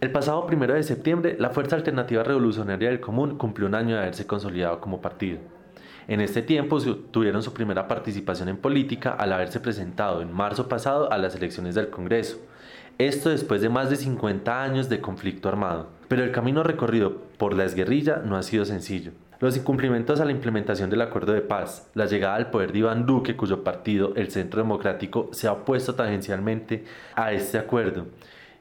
El pasado primero de septiembre, la Fuerza Alternativa Revolucionaria del Común cumplió un año de haberse consolidado como partido. En este tiempo tuvieron su primera participación en política al haberse presentado en marzo pasado a las elecciones del Congreso. Esto después de más de 50 años de conflicto armado. Pero el camino recorrido por la esguerrilla no ha sido sencillo. Los incumplimientos a la implementación del acuerdo de paz, la llegada al poder de Iván Duque, cuyo partido, el Centro Democrático, se ha opuesto tangencialmente a este acuerdo,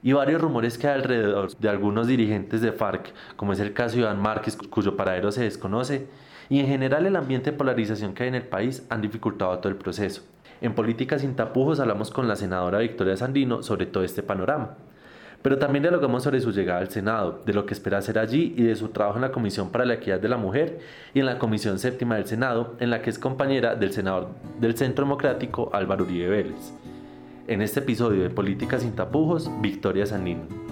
y varios rumores que hay alrededor de algunos dirigentes de FARC, como es el caso de Iván Márquez, cuyo paradero se desconoce, y en general el ambiente de polarización que hay en el país han dificultado todo el proceso. En Políticas sin tapujos hablamos con la senadora Victoria Sandino sobre todo este panorama. Pero también dialogamos sobre su llegada al Senado, de lo que espera hacer allí y de su trabajo en la Comisión para la Equidad de la Mujer y en la Comisión Séptima del Senado, en la que es compañera del senador del Centro Democrático Álvaro Uribe Vélez. En este episodio de Políticas sin tapujos, Victoria Sandino.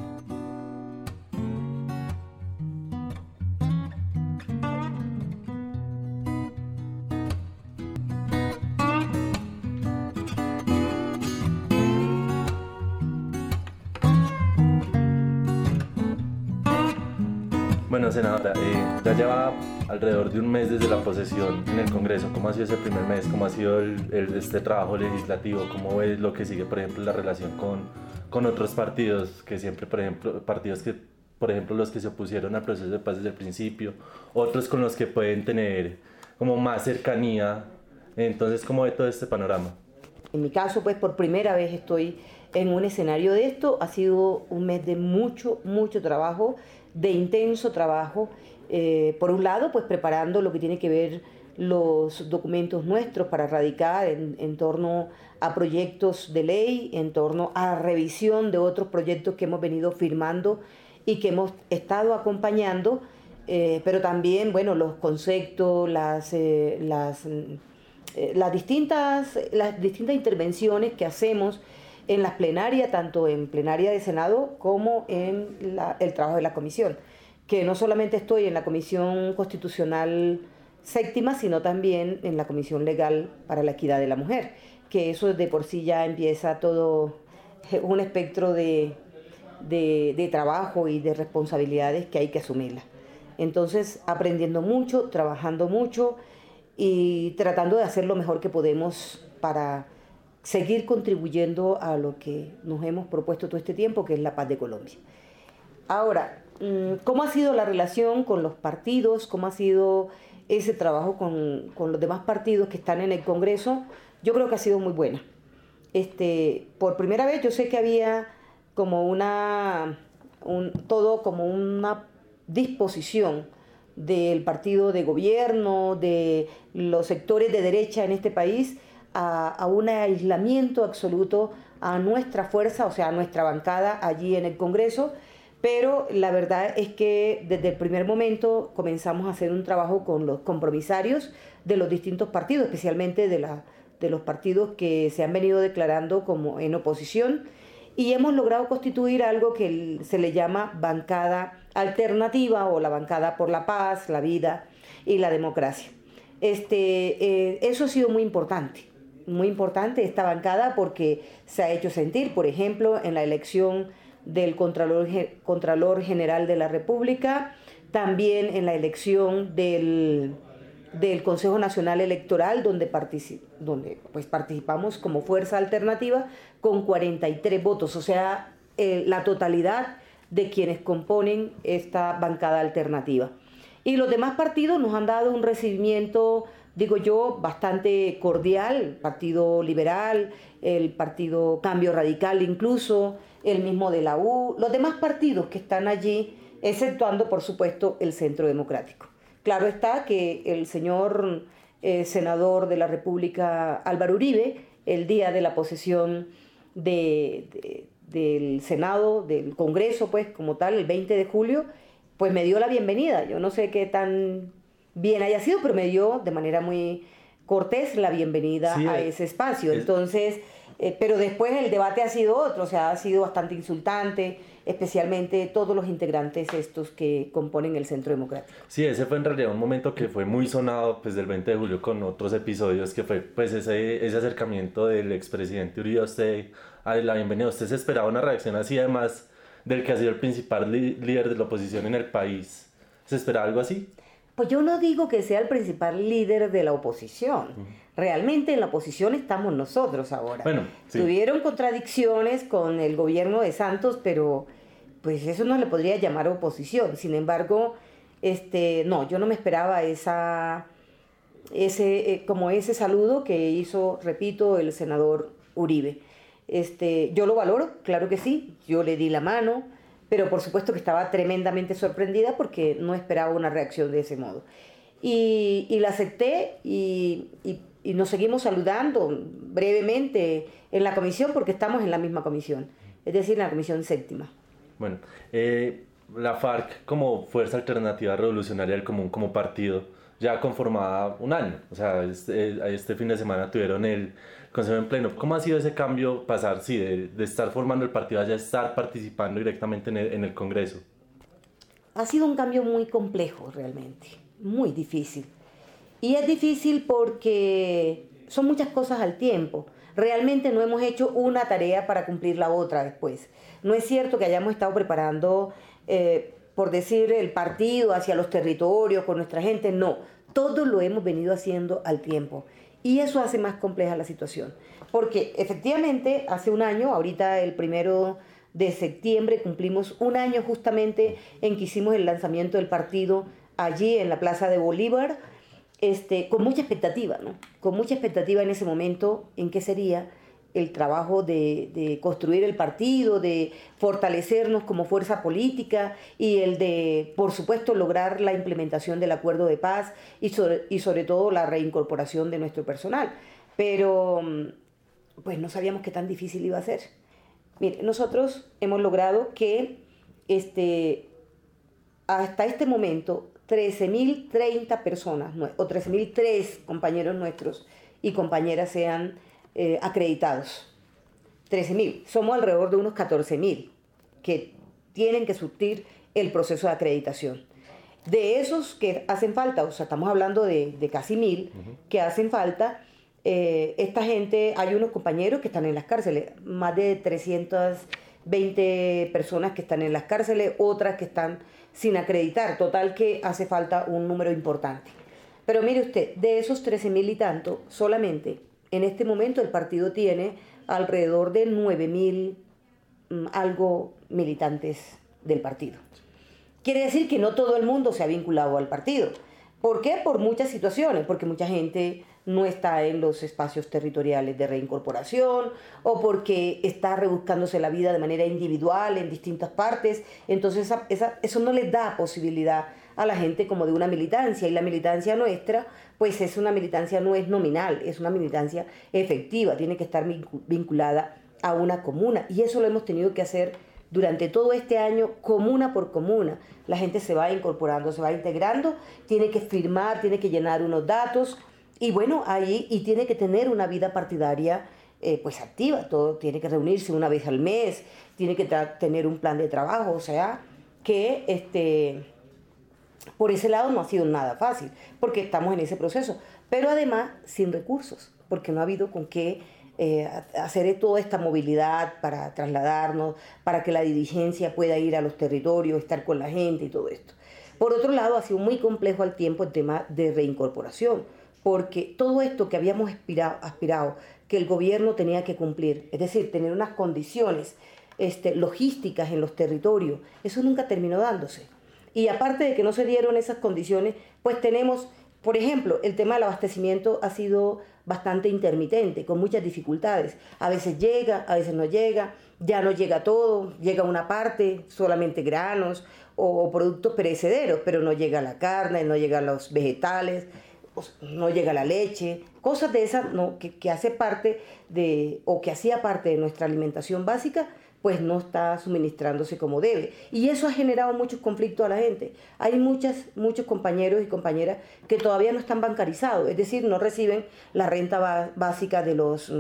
Alrededor de un mes desde la posesión en el Congreso. ¿Cómo ha sido ese primer mes? ¿Cómo ha sido este trabajo legislativo? ¿Cómo es lo que sigue, por ejemplo, la relación con, con otros partidos? Que siempre, por ejemplo, partidos que, por ejemplo, los que se opusieron al proceso de paz desde el principio, otros con los que pueden tener como más cercanía. Entonces, ¿cómo ve todo este panorama? En mi caso, pues por primera vez estoy en un escenario de esto. Ha sido un mes de mucho, mucho trabajo de intenso trabajo. Eh, por un lado, pues preparando lo que tiene que ver los documentos nuestros para radicar en, torno a proyectos de ley, en torno a revisión de otros proyectos que hemos venido firmando y que hemos estado acompañando, eh, pero también, bueno, los conceptos, las, eh, las, las, distintas, las distintas intervenciones que hacemos en las plenarias, tanto en plenaria de Senado como en el trabajo de la comisión. Que no solamente estoy en la Comisión Constitucional Séptima, sino también en la Comisión Legal para la Equidad de la Mujer, que eso de por sí ya empieza todo un espectro de, de trabajo y de responsabilidades que hay que asumirla. Entonces, aprendiendo mucho, trabajando mucho y tratando de hacer lo mejor que podemos para seguir contribuyendo a lo que nos hemos propuesto todo este tiempo, que es la paz de Colombia. Ahora, mm, ¿cómo ha sido la relación con los partidos? ¿Cómo ha sido ese trabajo con, los demás partidos que están en el Congreso? Yo creo que ha sido muy buena. Este, por primera vez yo sé que había como una, todo como una disposición del partido de gobierno, de los sectores de derecha en este país, a, un aislamiento absoluto a nuestra fuerza, o sea, a nuestra bancada allí en el Congreso, pero la verdad es que desde el primer momento comenzamos a hacer un trabajo con los compromisarios de los distintos partidos, especialmente de, los partidos que se han venido declarando como en oposición, y hemos logrado constituir algo que se le llama bancada alternativa o la bancada por la paz, la vida y la democracia. Este, eh, eso ha sido muy importante muy importante esta bancada porque se ha hecho sentir, por ejemplo, en la elección del Contralor, Contralor General de la República, también en la elección del, del Consejo Nacional Electoral, donde, donde pues, participamos como fuerza alternativa con 43 votos, o sea, eh, la totalidad de quienes componen esta bancada alternativa. Y los demás partidos nos han dado un recibimiento digo yo, bastante cordial, Partido Liberal, el Partido Cambio Radical incluso, el mismo de la U, los demás partidos que están allí, exceptuando por supuesto el Centro Democrático. Claro está que el señor eh, senador de la República Álvaro Uribe, el día de la posesión de, del Senado, del Congreso, pues como tal, el 20 de julio, pues me dio la bienvenida. Yo no sé qué tan bien haya sido, pero me dio de manera muy cortés la bienvenida a eh, ese espacio. Entonces, eh, pero después el debate ha sido otro, o sea, ha sido bastante insultante, especialmente todos los integrantes estos que componen el Centro Democrático. Sí, ese fue en realidad un momento que fue muy sonado pues del 20 de julio con otros episodios que fue pues ese, ese acercamiento del expresidente Uribe a usted a la bienvenida. ¿Usted se esperaba una reacción así además del que ha sido el principal líder de la oposición en el país. ¿Se espera algo así? Pues yo no digo que sea el principal líder de la oposición. Realmente en la oposición estamos nosotros ahora. Bueno, Tuvieron contradicciones con el gobierno de Santos, pero pues eso no le podría llamar oposición. Sin embargo, este, no, yo no me esperaba esa, ese, eh, como ese saludo que hizo, repito, el senador Uribe. Este, yo lo valoro, claro que sí, yo le di la mano, pero por supuesto que estaba tremendamente sorprendida porque no esperaba una reacción de ese modo. Y, la acepté y, nos seguimos saludando brevemente en la comisión porque estamos en la misma comisión, es decir, en la comisión séptima. Bueno, eh, la FARC como Fuerza Alternativa Revolucionaria del Común, como partido, ya conformada un año. O sea, este, este fin de semana tuvieron el Consejo en Pleno. ¿Cómo ha sido ese cambio pasar, sí, de, de estar formando el partido a ya estar participando directamente en el, en el Congreso? Ha sido un cambio muy complejo realmente, muy difícil. Y es difícil porque son muchas cosas al tiempo. Realmente no hemos hecho una tarea para cumplir la otra después. No es cierto que hayamos estado preparando eh, por decir, el partido hacia los territorios, con nuestra gente, no, todo lo hemos venido haciendo al tiempo. Y eso hace más compleja la situación. Porque efectivamente, hace un año, ahorita el primero de septiembre, cumplimos un año justamente en que hicimos el lanzamiento del partido allí en la Plaza de Bolívar, este, con mucha expectativa, ¿no? Con mucha expectativa en ese momento en qué sería el trabajo de, construir el partido, de fortalecernos como fuerza política y el de, por supuesto, lograr la implementación del acuerdo de paz y sobre, y sobre todo la reincorporación de nuestro personal. Pero, pues no sabíamos qué tan difícil iba a ser. Mire, nosotros hemos logrado que este, hasta este momento 13.030 personas o 13.003 compañeros nuestros y compañeras sean eh, acreditados. 13.000. Somos alrededor de unos 14.000 que tienen que surtir el proceso de acreditación. De esos que hacen falta, o sea, estamos hablando de, casi mil que hacen falta, eh, esta gente, hay unos compañeros que están en las cárceles, más de 320 personas que están en las cárceles, otras que están sin acreditar, total que hace falta un número importante. Pero mire usted, de esos 13.000 y tanto, solamente en este momento el partido tiene alrededor de 9.000 mm, algo militantes del partido. Quiere decir que no todo el mundo se ha vinculado al partido. ¿Por qué? Por muchas situaciones, porque mucha gente no está en los espacios territoriales de reincorporación o porque está rebuscándose la vida de manera individual en distintas partes. Entonces eso no les da posibilidad a la gente como de una militancia y la militancia nuestra pues es una militancia no es nominal, es una militancia efectiva, tiene que estar vinculada a una comuna y eso lo hemos tenido que hacer durante todo este año comuna por comuna. La gente se va incorporando, se va integrando, tiene que firmar, tiene que llenar unos datos y bueno, ahí y tiene que tener una vida partidaria eh, pues activa, todo tiene que reunirse una vez al mes, tiene que tener un plan de trabajo, o sea, que este por ese lado no ha sido nada fácil, porque estamos en ese proceso, pero además sin recursos, porque no ha habido con qué eh, hacer toda esta movilidad para trasladarnos, para que la dirigencia pueda ir a los territorios, estar con la gente y todo esto. Por otro lado, ha sido muy complejo al tiempo el tema de reincorporación, porque todo esto que habíamos aspirado, que el gobierno tenía que cumplir, es decir, tener unas condiciones este, logísticas en los territorios, eso nunca terminó dándose. Y aparte de que no se dieron esas condiciones, pues tenemos, por ejemplo, el tema del abastecimiento ha sido bastante intermitente, con muchas dificultades. A veces llega, a veces no llega, ya no llega todo, llega una parte, solamente granos o, productos perecederos, pero no llega la carne, no llegan los vegetales, no llega la leche, cosas de esas ¿no? que, que hace parte de, o que hacía parte de nuestra alimentación básica, pues no está suministrándose como debe. Y eso ha generado muchos conflictos a la gente. Hay muchas, muchos compañeros y compañeras que todavía no están bancarizados, es decir, no reciben la renta básica de los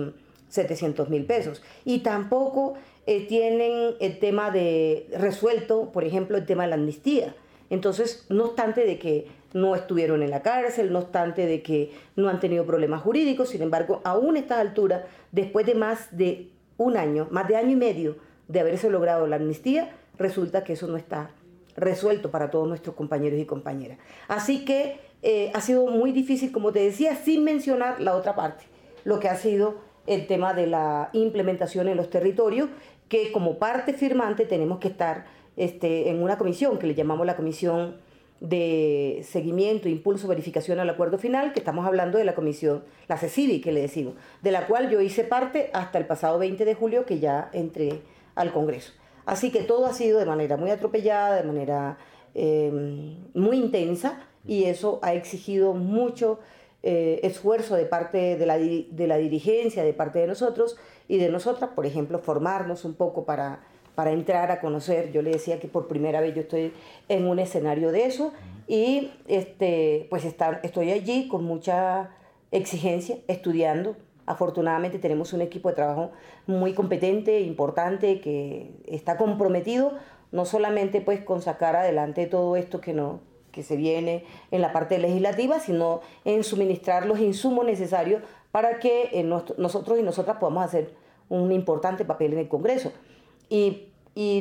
700 mm, mil pesos. Y tampoco eh, tienen el tema de resuelto, por ejemplo, el tema de la amnistía. Entonces, no obstante de que no estuvieron en la cárcel, no obstante de que no han tenido problemas jurídicos, sin embargo, aún a esta altura, después de más de un año, más de año y medio de haberse logrado la amnistía, resulta que eso no está resuelto para todos nuestros compañeros y compañeras. Así que eh, ha sido muy difícil, como te decía, sin mencionar la otra parte, lo que ha sido el tema de la implementación en los territorios, que como parte firmante tenemos que estar este, en una comisión que le llamamos la Comisión de Seguimiento, Impulso, Verificación al Acuerdo Final, que estamos hablando de la comisión, la CECIVI, que le decimos, de la cual yo hice parte hasta el pasado 20 de julio, que ya entré al Congreso. Así que todo ha sido de manera muy atropellada, de manera em, muy intensa, y eso ha exigido mucho eh, esfuerzo de parte de la, de la dirigencia, de parte de nosotros y de nosotras, por ejemplo, formarnos un poco para para entrar a conocer. Yo le decía que por primera vez yo estoy en un escenario de eso y este, pues estoy allí con mucha exigencia, estudiando. Afortunadamente tenemos un equipo de trabajo muy competente, importante, que está comprometido no solamente pues con sacar adelante todo esto que no que se viene en la parte legislativa, sino en suministrar los insumos necesarios para que eh, nosotros y nosotras podamos hacer un importante papel en el Congreso. Y,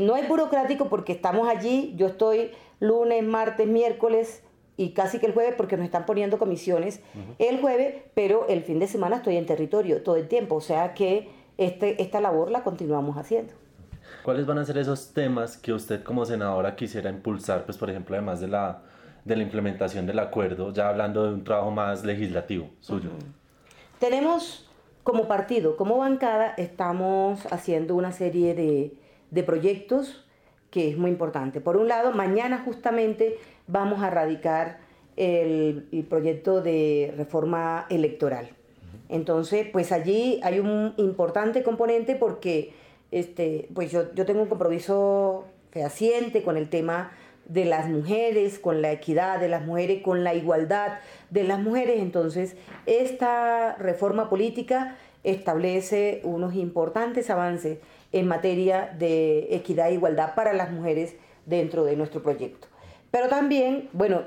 no es burocrático porque estamos allí, yo estoy lunes, martes, miércoles y casi que el jueves porque nos están poniendo comisiones el jueves, pero el fin de semana estoy en territorio todo el tiempo, o sea que este, esta labor la continuamos haciendo. ¿Cuáles van a ser esos temas que usted como senadora quisiera impulsar, pues por ejemplo, además de la, de la implementación del acuerdo, ya hablando de un trabajo más legislativo suyo? Tenemos como partido, como bancada, estamos haciendo una serie de, proyectos que es muy importante. Por un lado, mañana justamente vamos a radicar el, proyecto de reforma electoral. Entonces, pues allí hay un importante componente porque este, pues yo, yo tengo un compromiso fehaciente con el tema de las mujeres, con la equidad de las mujeres, con la igualdad de las mujeres. Entonces, esta reforma política establece unos importantes avances en materia de equidad e igualdad para las mujeres dentro de nuestro proyecto. Pero también, bueno,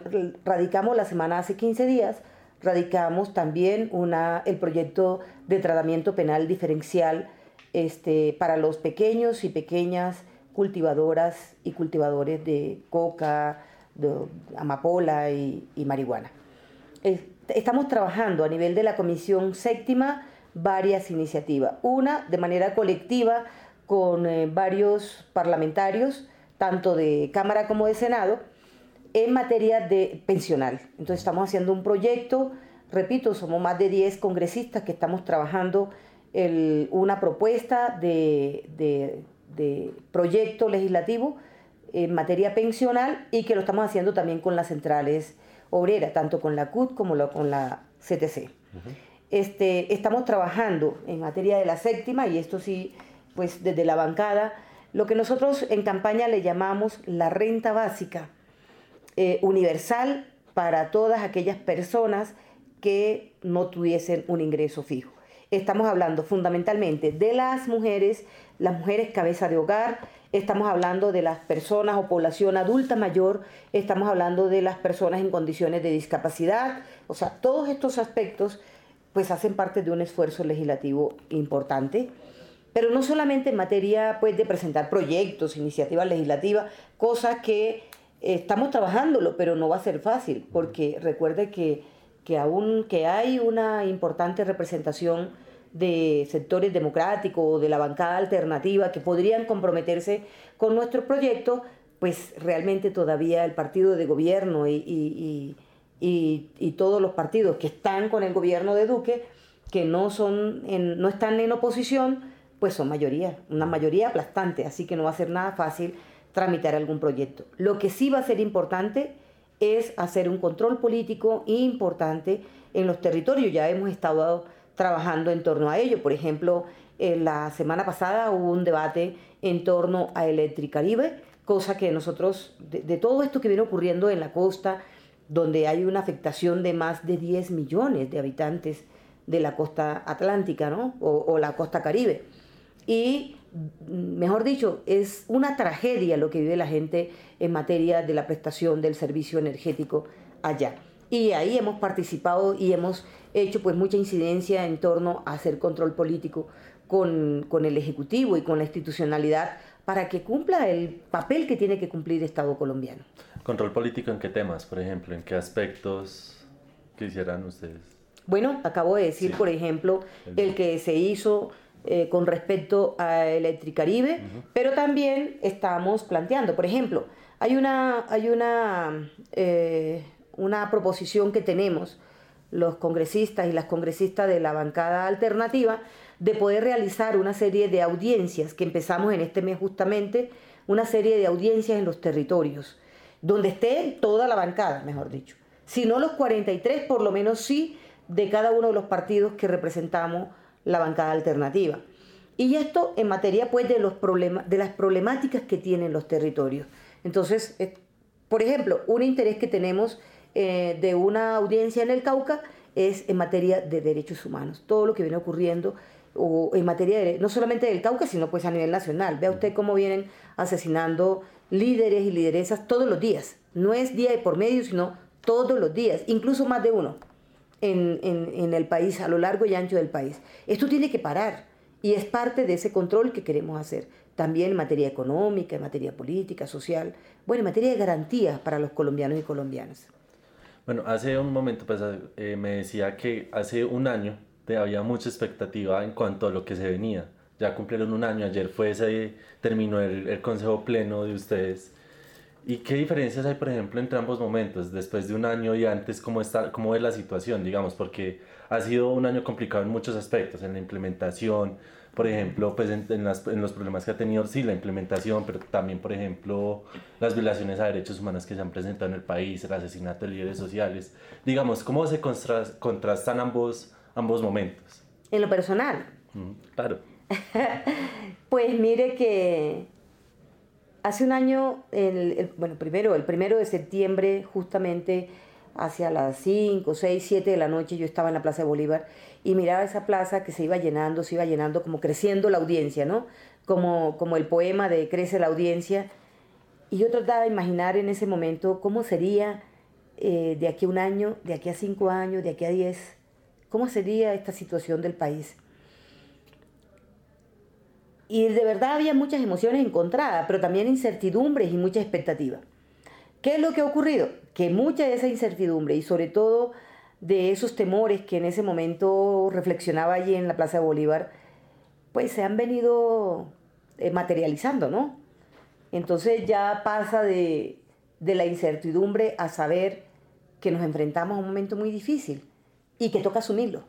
radicamos la semana hace 15 días, radicamos también una, el proyecto de tratamiento penal diferencial este, para los pequeños y pequeñas cultivadoras y cultivadores de coca, de amapola y, marihuana. Estamos trabajando a nivel de la Comisión Séptima varias iniciativas. Una de manera colectiva con eh, varios parlamentarios, tanto de Cámara como de Senado, en materia de pensional. Entonces estamos haciendo un proyecto, repito, somos más de 10 congresistas que estamos trabajando una propuesta de de proyecto legislativo en materia pensional y que lo estamos haciendo también con las centrales obreras, tanto con la CUT como con la CTC. este, estamos trabajando en materia de la séptima y esto sí, pues desde la bancada, lo que nosotros en campaña le llamamos la renta básica eh, universal para todas aquellas personas que no tuviesen un ingreso fijo. Estamos hablando fundamentalmente de las mujeres, las mujeres cabeza de hogar, estamos hablando de las personas o población adulta mayor, estamos hablando de las personas en condiciones de discapacidad, o sea, todos estos aspectos pues hacen parte de un esfuerzo legislativo importante, pero no solamente en materia pues de presentar proyectos, iniciativas legislativas, cosas que estamos trabajándolo, pero no va a ser fácil, porque recuerde que, que aún que hay una importante representación de sectores democráticos o de la bancada alternativa que podrían comprometerse con nuestro proyecto, pues realmente todavía el partido de gobierno y, todos los partidos que están con el gobierno de Duque, que no, son no están en oposición, pues son mayoría, una mayoría aplastante, así que no va a ser nada fácil tramitar algún proyecto. Lo que sí va a ser importante es hacer un control político importante en los territorios. Ya hemos estado trabajando en torno a ello. Por ejemplo, la semana pasada hubo un debate en torno a Electricaribe, cosa que nosotros, de, todo esto que viene ocurriendo en la costa, donde hay una afectación de más de 10 millones de habitantes de la costa atlántica ¿no? o, o la costa caribe. Y, mejor dicho, es una tragedia lo que vive la gente en materia de la prestación del servicio energético allá. Y ahí hemos participado y hemos hecho pues mucha incidencia en torno a hacer control político con, el Ejecutivo y con la institucionalidad para que cumpla el papel que tiene que cumplir el Estado colombiano. ¿Control político en qué temas, por ejemplo? ¿En qué aspectos quisieran ustedes? Bueno, acabo de decir, por ejemplo, el que se hizo eh, con respecto a Electricaribe, pero también estamos planteando, por ejemplo, hay una, hay una, eh, una proposición que tenemos los congresistas y las congresistas de la bancada alternativa de poder realizar una serie de audiencias que empezamos en este mes justamente, una serie de audiencias en los territorios, donde esté toda la bancada, mejor dicho. Si no los 43, por lo menos sí de cada uno de los partidos que representamos la bancada alternativa. Y esto en materia pues de, los problemas, de las problemáticas que tienen los territorios. Entonces, por ejemplo, un interés que tenemos eh, de una audiencia en el Cauca es en materia de derechos humanos, todo lo que viene ocurriendo o en materia de, no solamente del Cauca, sino pues a nivel nacional. Vea usted cómo vienen asesinando líderes y lideresas todos los días. No es día de por medio, sino todos los días, incluso más de uno en, en el país, a lo largo y ancho del país. Esto tiene que parar y es parte de ese control que queremos hacer. También en materia económica, en materia política, social, bueno, en materia de garantías para los colombianos y colombianas. Bueno, hace un momento pues, eh, me decía que hace un año había mucha expectativa en cuanto a lo que se venía. Ya cumplieron un año, ayer fue ese, terminó el, el consejo pleno de ustedes. ¿Y qué diferencias hay, por ejemplo, entre ambos momentos, después de un año y antes, cómo, está, cómo es la situación, digamos? Porque ha sido un año complicado en muchos aspectos, en la implementación, por ejemplo, pues en, en, las, en, los problemas que ha tenido, sí, la implementación, pero también, por ejemplo, las violaciones a derechos humanos que se han presentado en el país, el asesinato de líderes sociales. Digamos, ¿cómo se contrastan ambos, ambos momentos? En lo personal. claro. pues mire que hace un año, el, bueno, primero, el primero de septiembre, justamente hacia las 5, 6, 7 de la noche, yo estaba en la Plaza de Bolívar y miraba esa plaza que se iba llenando, se iba llenando, como creciendo la audiencia, ¿no? Como, como el poema de Crece la audiencia. Y yo trataba de imaginar en ese momento cómo sería eh, de aquí a un año, de aquí a cinco años, de aquí a diez, cómo sería esta situación del país. Y de verdad había muchas emociones encontradas, pero también incertidumbres y mucha expectativa. ¿Qué es lo que ha ocurrido? Que mucha de esa incertidumbre y sobre todo de esos temores que en ese momento reflexionaba allí en la Plaza de Bolívar, pues se han venido eh, materializando, ¿no? Entonces ya pasa de, de la incertidumbre a saber que nos enfrentamos a un momento muy difícil y que toca asumirlo,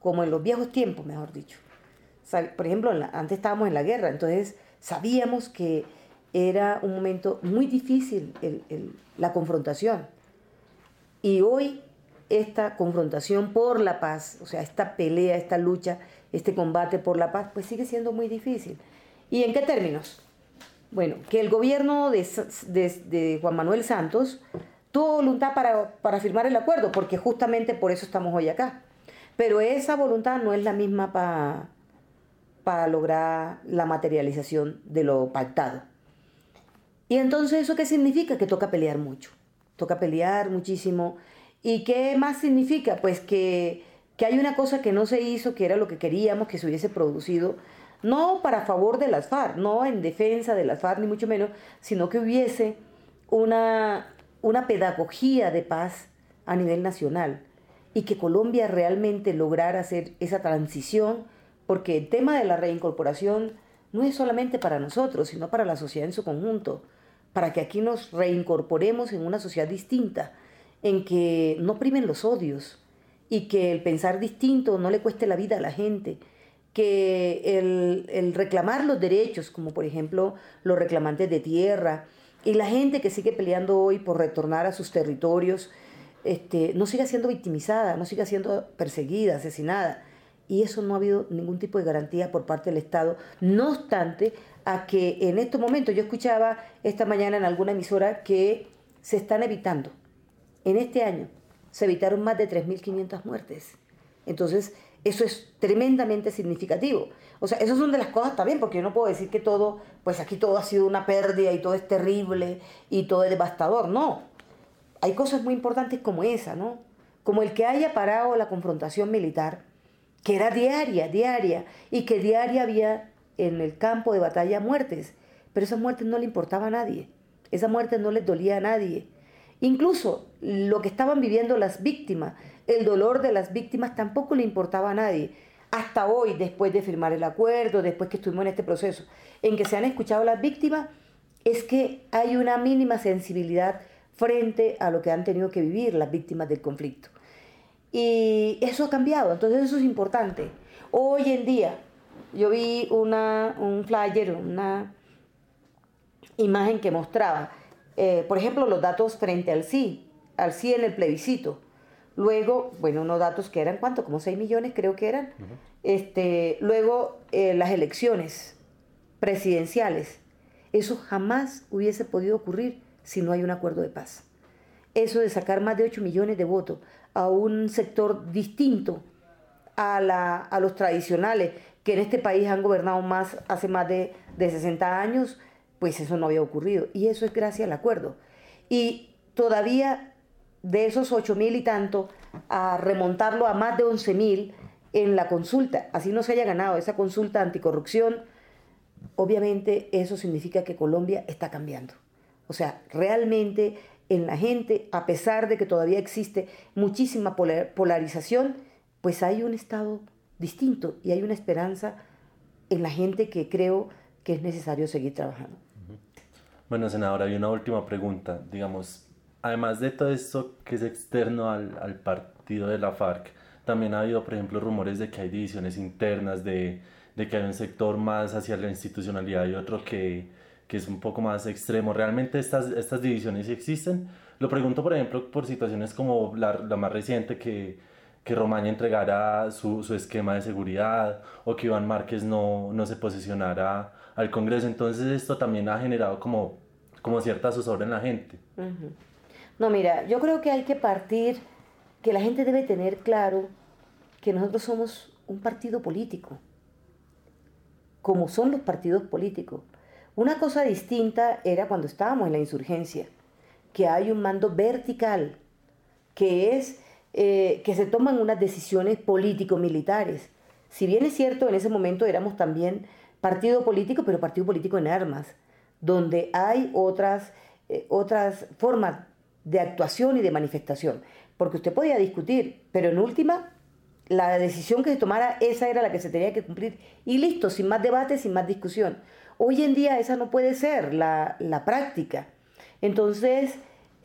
como en los viejos tiempos, mejor dicho. Por ejemplo, antes estábamos en la guerra, entonces sabíamos que era un momento muy difícil la confrontación. Y hoy esta confrontación por la paz, o sea, esta pelea, esta lucha, este combate por la paz, pues sigue siendo muy difícil. ¿Y en qué términos? Bueno, que el gobierno de, de, Juan Manuel Santos tuvo voluntad para, para firmar el acuerdo, porque justamente por eso estamos hoy acá. Pero esa voluntad no es la misma para para lograr la materialización de lo pactado. Y entonces, ¿eso qué significa? Que toca pelear mucho, toca pelear muchísimo. ¿Y qué más significa? Pues que, que hay una cosa que no se hizo, que era lo que queríamos que se hubiese producido, no para favor de las FARC, no en defensa de las FARC, ni mucho menos, sino que hubiese una, una pedagogía de paz a nivel nacional y que Colombia realmente lograra hacer esa transición porque el tema de la reincorporación no es solamente para nosotros, sino para la sociedad en su conjunto, para que aquí nos reincorporemos en una sociedad distinta, en que no primen los odios y que el pensar distinto no le cueste la vida a la gente, que el, reclamar los derechos, como por ejemplo los reclamantes de tierra, y la gente que sigue peleando hoy por retornar a sus territorios, este, no siga siendo victimizada, no siga siendo perseguida, asesinada, y eso no ha habido ningún tipo de garantía por parte del Estado. No obstante, a que en estos momentos, yo escuchaba esta mañana en alguna emisora que se están evitando. En este año se evitaron más de 3.500 muertes. Entonces, eso es tremendamente significativo. O sea, esas son de las cosas también, porque yo no puedo decir que todo, pues aquí todo ha sido una pérdida y todo es terrible y todo es devastador. No. Hay cosas muy importantes como esa, ¿no? Como el que haya parado la confrontación militar que era diaria, diaria, y que diaria había en el campo de batalla muertes, pero esa muerte no le importaba a nadie, esa muerte no les dolía a nadie. Incluso lo que estaban viviendo las víctimas, el dolor de las víctimas tampoco le importaba a nadie. Hasta hoy, después de firmar el acuerdo, después que estuvimos en este proceso, en que se han escuchado las víctimas, es que hay una mínima sensibilidad frente a lo que han tenido que vivir las víctimas del conflicto. Y eso ha cambiado, entonces eso es importante. Hoy en día, yo vi una, un flyer, una imagen que mostraba, eh, por ejemplo, los datos frente al sí, al sí en el plebiscito. Luego, bueno, unos datos que eran, ¿cuánto? Como 6 millones creo que eran. este, luego, eh, las elecciones presidenciales. Eso jamás hubiese podido ocurrir si no hay un acuerdo de paz. Eso de sacar más de 8 millones de votos a un sector distinto a, la, a los tradicionales, que en este país han gobernado más hace más de, de 60 años, pues eso no había ocurrido. Y eso es gracias al acuerdo. Y todavía de esos 8 mil y tanto, a remontarlo a más de 11 mil en la consulta, así no se haya ganado esa consulta anticorrupción, obviamente eso significa que Colombia está cambiando. O sea, realmente en la gente, a pesar de que todavía existe muchísima polarización, pues hay un estado distinto y hay una esperanza en la gente que creo que es necesario seguir trabajando. Bueno, senadora, hay una última pregunta. Digamos, además de todo esto que es externo al, al partido de la FARC, también ha habido, por ejemplo, rumores de que hay divisiones internas, de, de que hay un sector más hacia la institucionalidad y otro que, que es un poco más extremo. ¿Realmente estas, estas divisiones existen? Lo pregunto, por ejemplo, por situaciones como la, la más reciente que, que Romaña entregara su, su, esquema de seguridad o que Iván Márquez no, no se posicionara al Congreso. Entonces esto también ha generado como, como cierta zozobra en la gente. No, mira, yo creo que hay que partir, que la gente debe tener claro que nosotros somos un partido político, como son los partidos políticos. Una cosa distinta era cuando estábamos en la insurgencia, que hay un mando vertical, que es eh, que se toman unas decisiones político-militares. Si bien es cierto, en ese momento éramos también partido político, pero partido político en armas, donde hay otras, eh, otras formas de actuación y de manifestación. Porque usted podía discutir, pero en última, la decisión que se tomara, esa era la que se tenía que cumplir. Y listo, sin más debate, sin más discusión. Hoy en día esa no puede ser la, práctica. Entonces,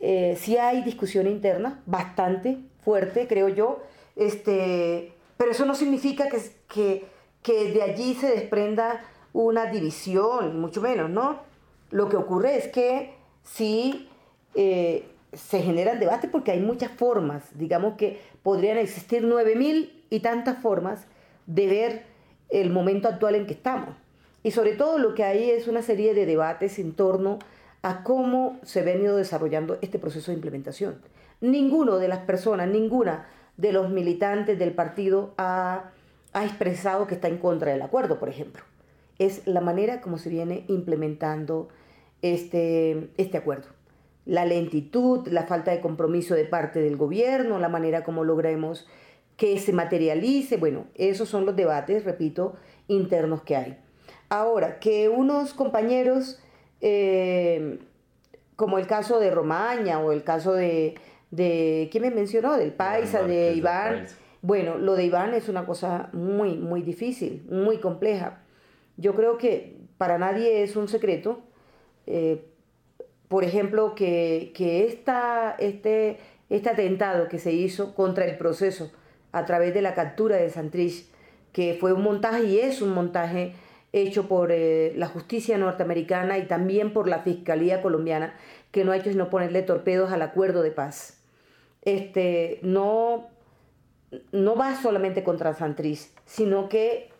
eh, sí hay discusión interna, bastante fuerte, creo yo, este, pero eso no significa que, que, que de allí se desprenda una división, mucho menos, ¿no? Lo que ocurre es que sí eh, se generan debates porque hay muchas formas, digamos que podrían existir nueve mil y tantas formas de ver el momento actual en que estamos. Y sobre todo lo que hay es una serie de debates en torno a cómo se ha venido desarrollando este proceso de implementación. Ninguno de las personas, ninguna de los militantes del partido ha, expresado que está en contra del acuerdo, por ejemplo. Es la manera como se viene implementando este, este acuerdo. La lentitud, la falta de compromiso de parte del gobierno, la manera como logremos que se materialice, bueno, esos son los debates, repito, internos que hay. Ahora, que unos compañeros, eh, como el caso de Romaña o el caso de, de ¿quién me mencionó? Del Paisa, de Iván. Bueno, lo de Iván es una cosa muy, muy difícil, muy compleja. Yo creo que para nadie es un secreto, eh, por ejemplo, que, que esta, este, este atentado que se hizo contra el proceso a través de la captura de Santrich, que fue un montaje y es un montaje hecho por eh, la justicia norteamericana y también por la Fiscalía colombiana, que no ha hecho sino ponerle torpedos al acuerdo de paz. Este, no, no va solamente contra Santriz, sino que,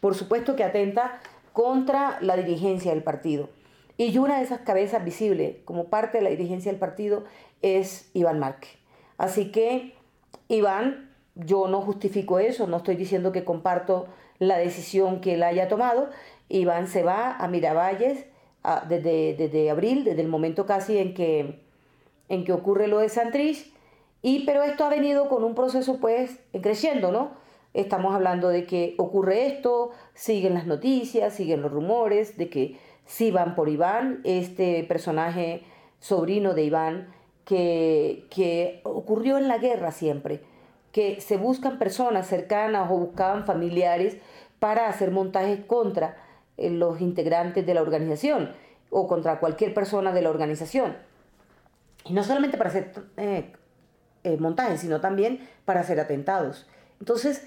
por supuesto, que atenta contra la dirigencia del partido. Y una de esas cabezas visibles como parte de la dirigencia del partido es Iván Márquez. Así que, Iván, yo no justifico eso, no estoy diciendo que comparto la decisión que él haya tomado. Iván se va a Miravalles desde, desde, abril, desde el momento casi en que, en que ocurre lo de Santrich, y, pero esto ha venido con un proceso pues creciendo, ¿no? Estamos hablando de que ocurre esto, siguen las noticias, siguen los rumores de que sí van por Iván, este personaje sobrino de Iván, que, que ocurrió en la guerra siempre, que se buscan personas cercanas o buscaban familiares para hacer montajes contra eh, los integrantes de la organización o contra cualquier persona de la organización. Y no solamente para hacer eh, eh, montajes, sino también para hacer atentados. Entonces,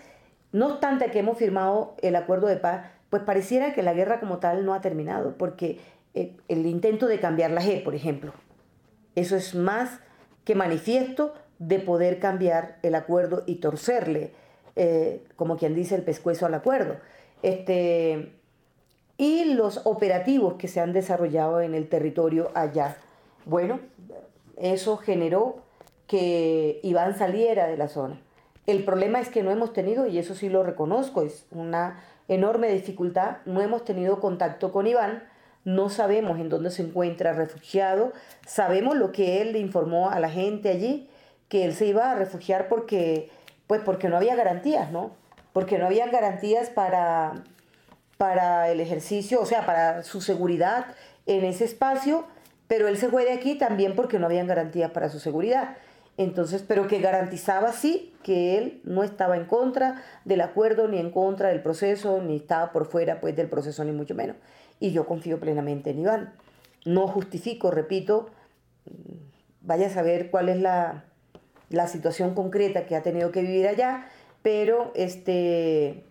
no obstante que hemos firmado el acuerdo de paz, pues pareciera que la guerra como tal no ha terminado, porque el intento de cambiar la G, por ejemplo, eso es más que manifiesto de poder cambiar el acuerdo y torcerle, como quien dice, el pescuezo al acuerdo. Este, y los operativos que se han desarrollado en el territorio allá. Bueno, eso generó que Iván saliera de la zona. El problema es que no hemos tenido, y eso sí lo reconozco, es una enorme dificultad, no hemos tenido contacto con Iván, no sabemos en dónde se encuentra refugiado, sabemos lo que él le informó a la gente allí, que él se iba a refugiar porque, pues porque no había garantías, ¿no? Porque no había garantías para, para el ejercicio, o sea, para su seguridad en ese espacio, pero él se fue de aquí también porque no habían garantías para su seguridad. Entonces, pero que garantizaba sí que él no estaba en contra del acuerdo, ni en contra del proceso, ni estaba por fuera pues del proceso, ni mucho menos. Y yo confío plenamente en Iván. No justifico, repito, vaya a saber cuál es la, la situación concreta que ha tenido que vivir allá, pero este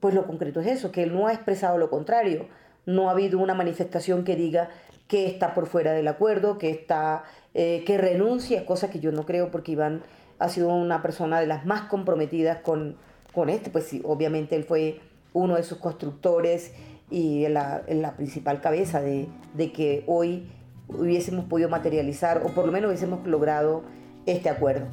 pues lo concreto es eso, que él no ha expresado lo contrario. No ha habido una manifestación que diga que está por fuera del acuerdo, que está, eh, que renuncia, cosa que yo no creo porque Iván ha sido una persona de las más comprometidas con, con este, pues sí, obviamente él fue uno de sus constructores y la, la principal cabeza de, de que hoy hubiésemos podido materializar o por lo menos hubiésemos logrado este acuerdo.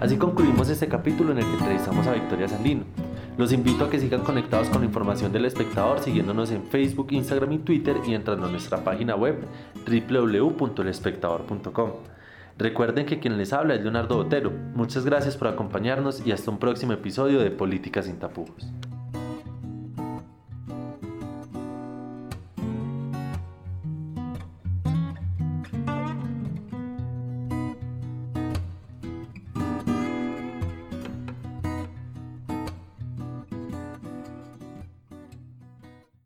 Así concluimos este capítulo en el que entrevistamos a Victoria Sandino. Los invito a que sigan conectados con la información del espectador siguiéndonos en Facebook, Instagram y Twitter y entrando a nuestra página web www.elespectador.com. Recuerden que quien les habla es Leonardo Botero. Muchas gracias por acompañarnos y hasta un próximo episodio de Política sin tapujos.